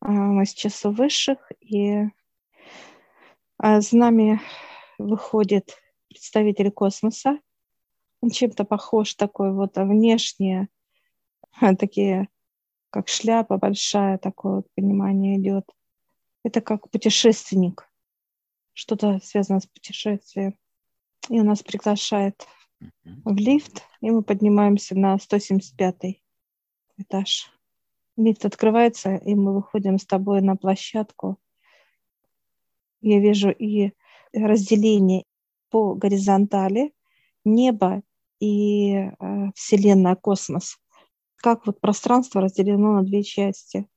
А, мы сейчас у высших, и а, с нами выходит представитель космоса. Он чем-то похож такой вот внешне, такие, как шляпа большая, такое вот понимание идет. Это как путешественник, что-то связано с путешествием. И он нас приглашает в лифт, и мы поднимаемся на 175 этаж. Лифт открывается, и мы выходим с тобой на площадку. Я вижу и разделение по горизонтали, небо и э, Вселенная, космос. Как вот пространство разделено на две части.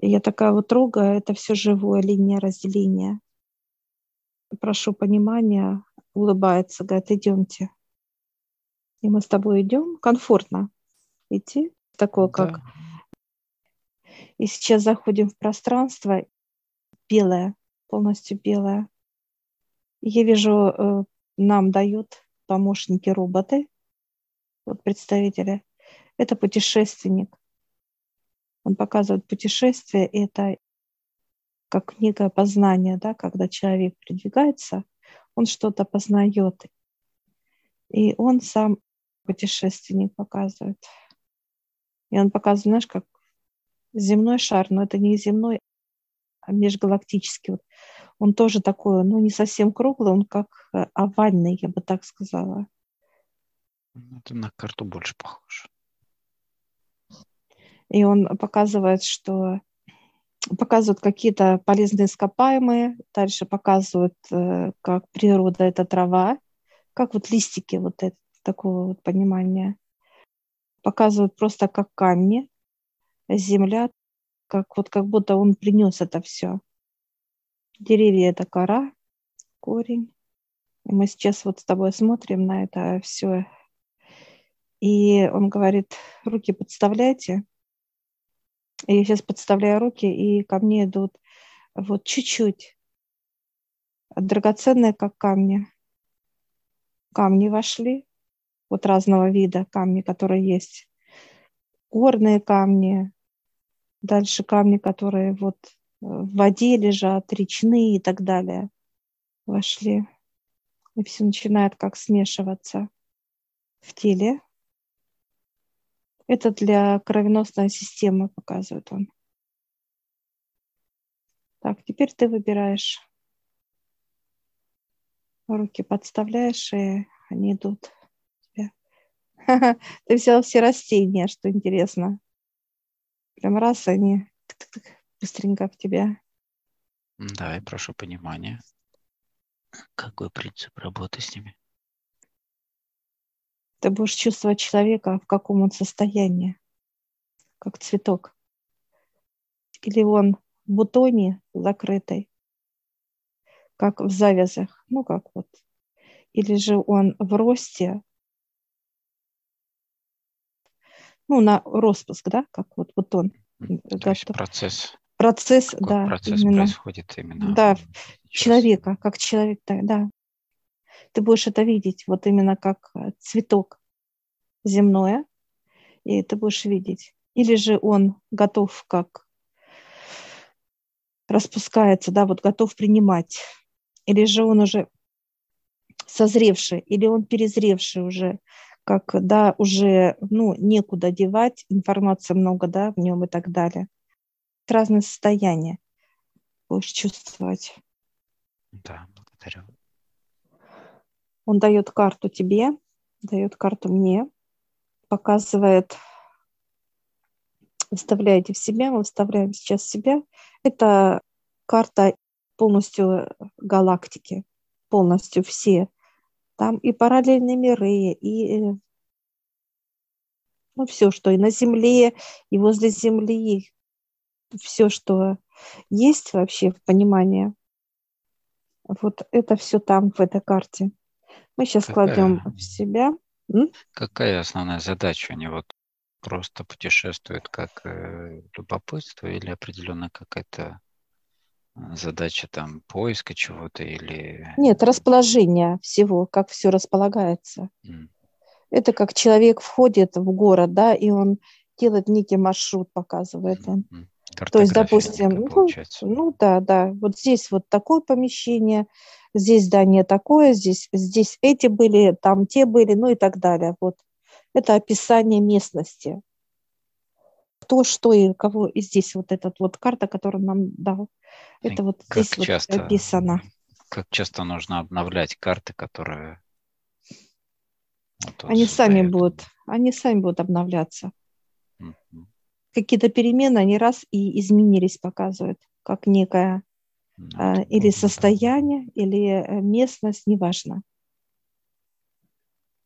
Я такая вот трогаю, это все живое, линия разделения. Прошу понимания, улыбается, говорит, идемте. И мы с тобой идем, комфортно идти, такое да. как... И сейчас заходим в пространство белое, полностью белое. Я вижу, э, нам дают помощники роботы, вот представители. Это путешественник. Он показывает путешествие, это как некое познание, да, когда человек передвигается, он что-то познает. И он сам путешественник показывает. И он показывает, знаешь, как земной шар, но это не земной, а межгалактический. Вот. Он тоже такой, ну, не совсем круглый, он как э, овальный, я бы так сказала. Ну, это на карту больше похож. И он показывает, что показывают какие-то полезные ископаемые, дальше показывают, э, как природа – это трава, как вот листики, вот это, такого вот понимания. Показывают просто как камни, земля, как вот как будто он принес это все. Деревья – это кора, корень. И мы сейчас вот с тобой смотрим на это все. И он говорит, руки подставляйте, я сейчас подставляю руки, и ко мне идут вот чуть-чуть драгоценные, как камни. Камни вошли, вот разного вида камни, которые есть. Горные камни, дальше камни, которые вот в воде лежат, речные и так далее, вошли. И все начинает как смешиваться в теле. Это для кровеносной системы, показывает он. Так, теперь ты выбираешь. Руки подставляешь, и они идут. Ты взял все растения, что интересно. Прям раз они быстренько в тебя. Да, и прошу понимания. Какой принцип работы с ними? Ты будешь чувствовать человека, в каком он состоянии, как цветок. Или он в бутоне закрытый, как в завязях, ну как вот. Или же он в росте, ну на распуск, да, как вот бутон. То есть процесс. Процесс, Какой да. Процесс именно. происходит именно. Да, человека, как человек, да, да ты будешь это видеть вот именно как э, цветок земное, и ты будешь видеть. Или же он готов как распускается, да, вот готов принимать. Или же он уже созревший, или он перезревший уже, как, да, уже, ну, некуда девать, информации много, да, в нем и так далее. Разные состояния будешь чувствовать. Да, благодарю. Он дает карту тебе, дает карту мне, показывает, выставляете в себя, мы выставляем сейчас себя. Это карта полностью галактики, полностью все. Там и параллельные миры, и ну, все, что и на Земле, и возле Земли, все, что есть вообще в понимании. Вот это все там, в этой карте. Мы сейчас какая, кладем в себя. Какая основная задача? Они вот просто путешествуют как э, любопытство или определенная какая-то э, задача там поиска чего-то или... Нет, расположение всего, как все располагается. Mm. Это как человек входит в город, да, и он делает некий маршрут, показывает он. Mm-hmm. То есть, допустим, ну, ну да, да, вот здесь вот такое помещение, здесь здание такое, здесь, здесь эти были, там те были, ну и так далее. Вот это описание местности. Кто, что и кого. И здесь вот эта вот карта, которую нам дал. Это вот как здесь часто, вот описано. Как часто нужно обновлять карты, которые... Вот, они сами будут, они сами будут обновляться. Mm-hmm. Какие-то перемены, они раз и изменились, показывают, как некая ну, э, или состояние, или э, местность, неважно.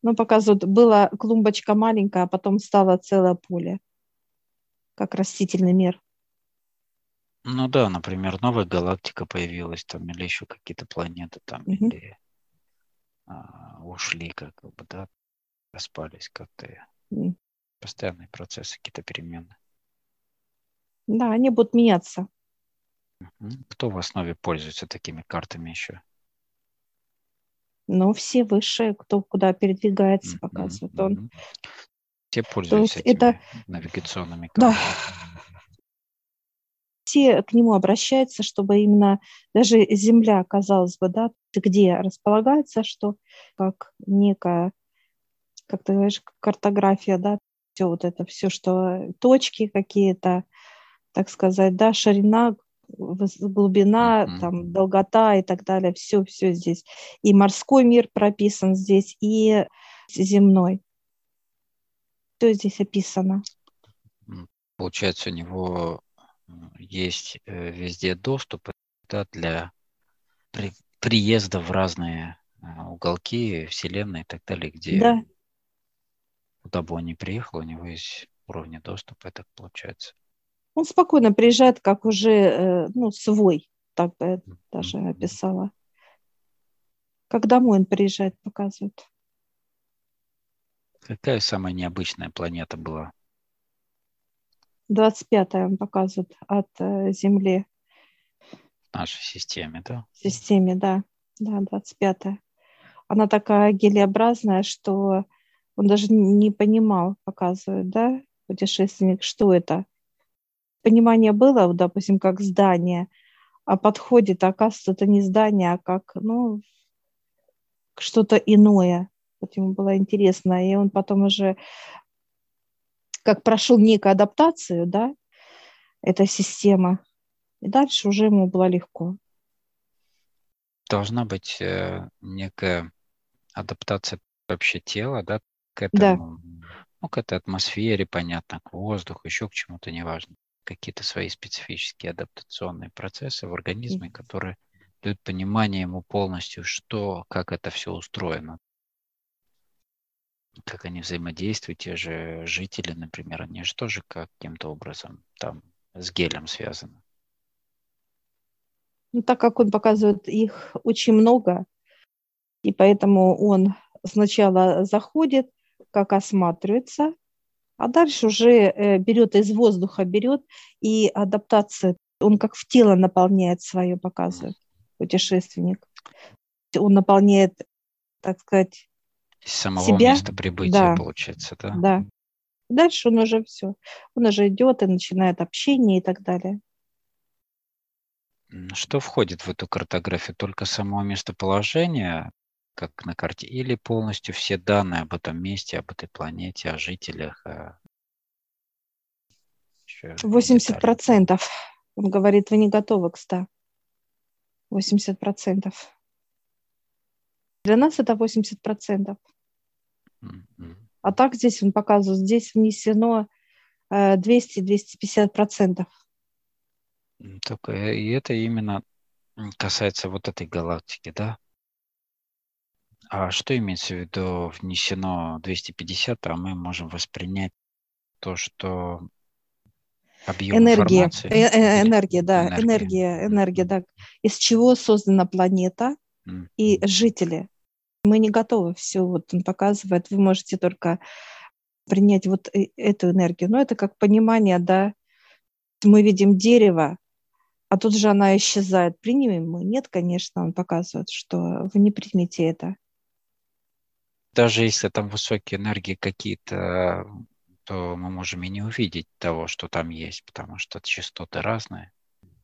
Ну, показывают, была клумбочка маленькая, а потом стало целое поле, как растительный мир. Ну да, например, новая галактика появилась там, или еще какие-то планеты там, угу. или а, ушли, как бы, да, распались как-то. Mm. Постоянные процессы, какие-то перемены. Да, они будут меняться. Кто в основе пользуется такими картами еще? Ну, все высшие, кто куда передвигается, mm-hmm. показывает. Он... Все пользуются этими это... навигационными картами. Да. Все к нему обращаются, чтобы именно даже Земля, казалось бы, да, где располагается, что как некая, как ты говоришь, картография, да, все вот это, все, что точки какие-то, так сказать, да, ширина, глубина, mm-hmm. там, долгота и так далее, все, все здесь. И морской мир прописан здесь, и земной. Все здесь описано. Получается, у него есть э, везде доступ да, для при, приезда в разные э, уголки Вселенной и так далее, где да. куда бы он ни приехал, у него есть уровни доступа, так получается. Он спокойно приезжает, как уже э, ну, свой, так бы я даже описала. Как домой он приезжает, показывает. Какая самая необычная планета была? 25-я он показывает от э, Земли. В нашей системе, да? В системе, да. Да, 25-я. Она такая гелеобразная, что он даже не понимал, показывает, да, путешественник, что это понимание было, допустим, как здание, а подходит, а оказывается, это не здание, а как, ну, что-то иное. Вот ему было интересно, и он потом уже как прошел некую адаптацию, да, эта система, и дальше уже ему было легко. Должна быть э, некая адаптация вообще тела, да, к этому, да. ну, к этой атмосфере, понятно, к воздуху, еще к чему-то, неважно какие-то свои специфические адаптационные процессы в организме, которые дают понимание ему полностью, что, как это все устроено. Как они взаимодействуют, те же жители, например, они же тоже каким-то образом там с гелем связаны. Ну, так как он показывает их очень много, и поэтому он сначала заходит, как осматривается, а дальше уже э, берет из воздуха, берет и адаптация. Он как в тело наполняет свое, показывает путешественник. Он наполняет, так сказать, из самого себя. места прибытия, да. получается, да? Да. Дальше он уже все. Он уже идет и начинает общение и так далее. Что входит в эту картографию? Только само местоположение, как на карте, или полностью все данные об этом месте, об этой планете, о жителях? О... 80 процентов. Он говорит, вы не готовы к 100. 80 процентов. Для нас это 80 процентов. Mm-hmm. А так здесь он показывает, здесь внесено 200-250 э, процентов. Только и это именно касается вот этой галактики, да? А что имеется в виду внесено 250, а мы можем воспринять то, что объем энергия, информации? Э -э энергия, да, энергия. энергия, энергия, да. Из чего создана планета mm. и жители. Мы не готовы все, вот он показывает, вы можете только принять вот эту энергию. Но это как понимание, да, мы видим дерево, а тут же она исчезает. Принимем мы? Нет, конечно, он показывает, что вы не примете это даже если там высокие энергии какие-то то мы можем и не увидеть того, что там есть, потому что частоты разные,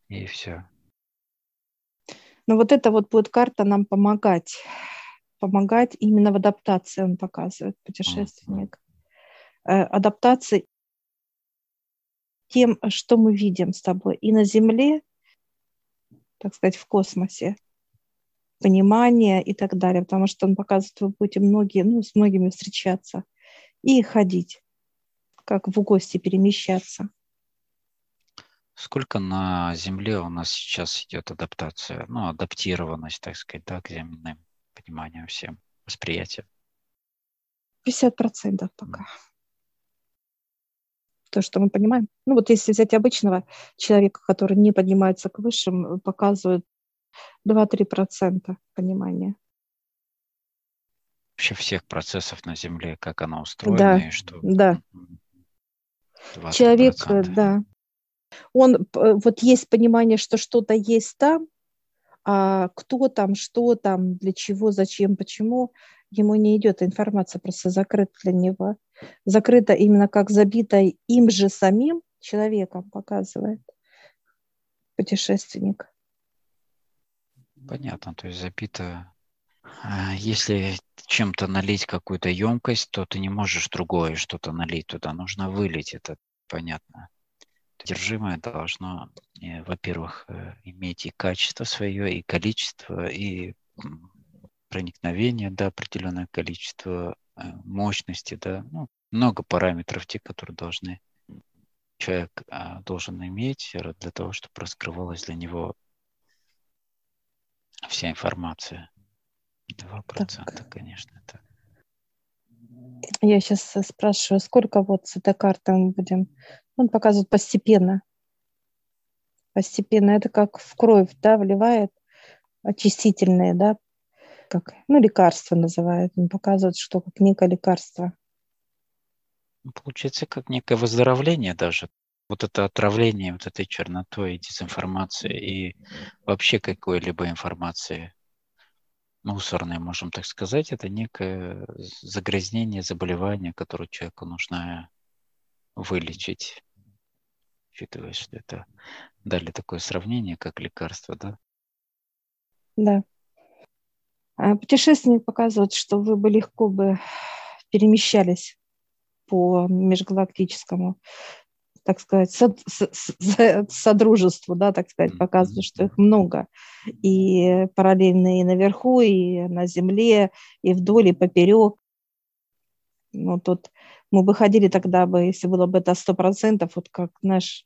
и все. Но вот эта вот будет карта нам помогать. Помогать именно в адаптации, он показывает, путешественник. Mm-hmm. Адаптации тем, что мы видим с тобой и на Земле, так сказать, в космосе, понимание и так далее, потому что он показывает, вы будете многие, ну, с многими встречаться и ходить, как в гости перемещаться. Сколько на Земле у нас сейчас идет адаптация, ну, адаптированность, так сказать, да, к земным пониманиям всем, восприятием? 50% пока. То, что мы понимаем. Ну, вот если взять обычного человека, который не поднимается к высшим, показывают 2-3% понимания. Вообще всех процессов на Земле, как оно устроено да, и что. Да. Человек, э, да, он, э, вот есть понимание, что что-то есть там, а кто там, что там, для чего, зачем, почему, ему не идет информация, просто закрыта для него. Закрыта именно как забита им же самим человеком, показывает путешественник. Понятно, то есть забита. Если чем-то налить какую-то емкость, то ты не можешь другое что-то налить туда, нужно вылить, это понятно содержимое должно, э, во-первых, э, иметь и качество свое, и количество, и проникновение, да, определенное количество э, мощности, да, ну, много параметров, те, которые должны человек а, должен иметь для того, чтобы раскрывалась для него вся информация. Два процента, конечно, это. Я сейчас спрашиваю, сколько вот с этой карты мы будем он показывает постепенно. Постепенно. Это как в кровь, да, вливает очистительные, да, как, ну, лекарство называют. Он показывает, что как некое лекарство. Ну, получается, как некое выздоровление даже. Вот это отравление вот этой чернотой, дезинформацией и вообще какой-либо информации мусорной, можем так сказать, это некое загрязнение, заболевание, которое человеку нужно вылечить учитывая, что это дали такое сравнение, как лекарство, да? Да. А путешественник показывает, что вы бы легко бы перемещались по межгалактическому, так сказать, сод, содружеству, да, так сказать, показывает, что их много. И параллельно и наверху, и на земле, и вдоль, и поперек. Ну, тут мы бы ходили тогда бы, если было бы это сто процентов, вот как наш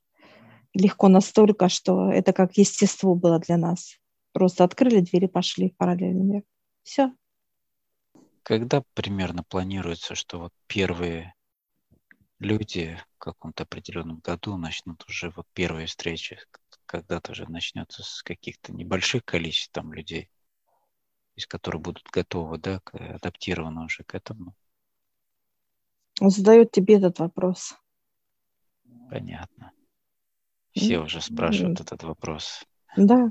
легко настолько, что это как естество было для нас. Просто открыли двери, пошли в параллельный мир. Все. Когда примерно планируется, что вот первые люди в каком-то определенном году начнут уже вот первые встречи, когда-то уже начнется с каких-то небольших количеств там людей, из которых будут готовы, да, адаптированы уже к этому? Он задает тебе этот вопрос. Понятно. Все уже спрашивают этот вопрос. Да.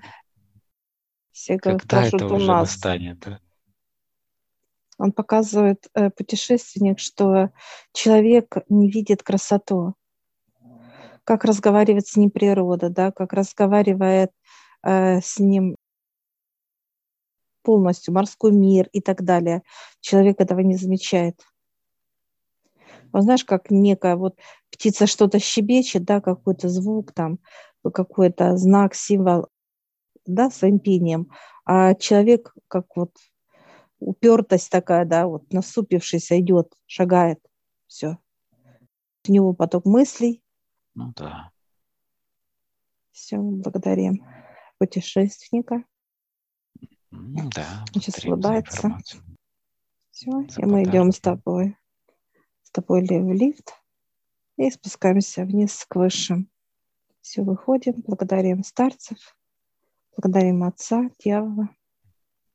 Все Когда это уже нас. настанет, да? Он показывает, э, путешественник, что человек не видит красоту. Как разговаривает с ним природа, да, как разговаривает э, с ним полностью морской мир и так далее. Человек этого не замечает. Вот знаешь, как некая вот птица что-то щебечет, да, какой-то звук там, какой-то знак, символ, да, своим пением, а человек как вот упертость такая, да, вот насупившийся идет, шагает, все. У него поток мыслей. Ну да. Все, благодарим путешественника. Ну да. Сейчас улыбается. Все, и мы идем с тобой с тобой в лифт и спускаемся вниз к высшим. Все, выходим, благодарим старцев, благодарим Отца, Дьявола,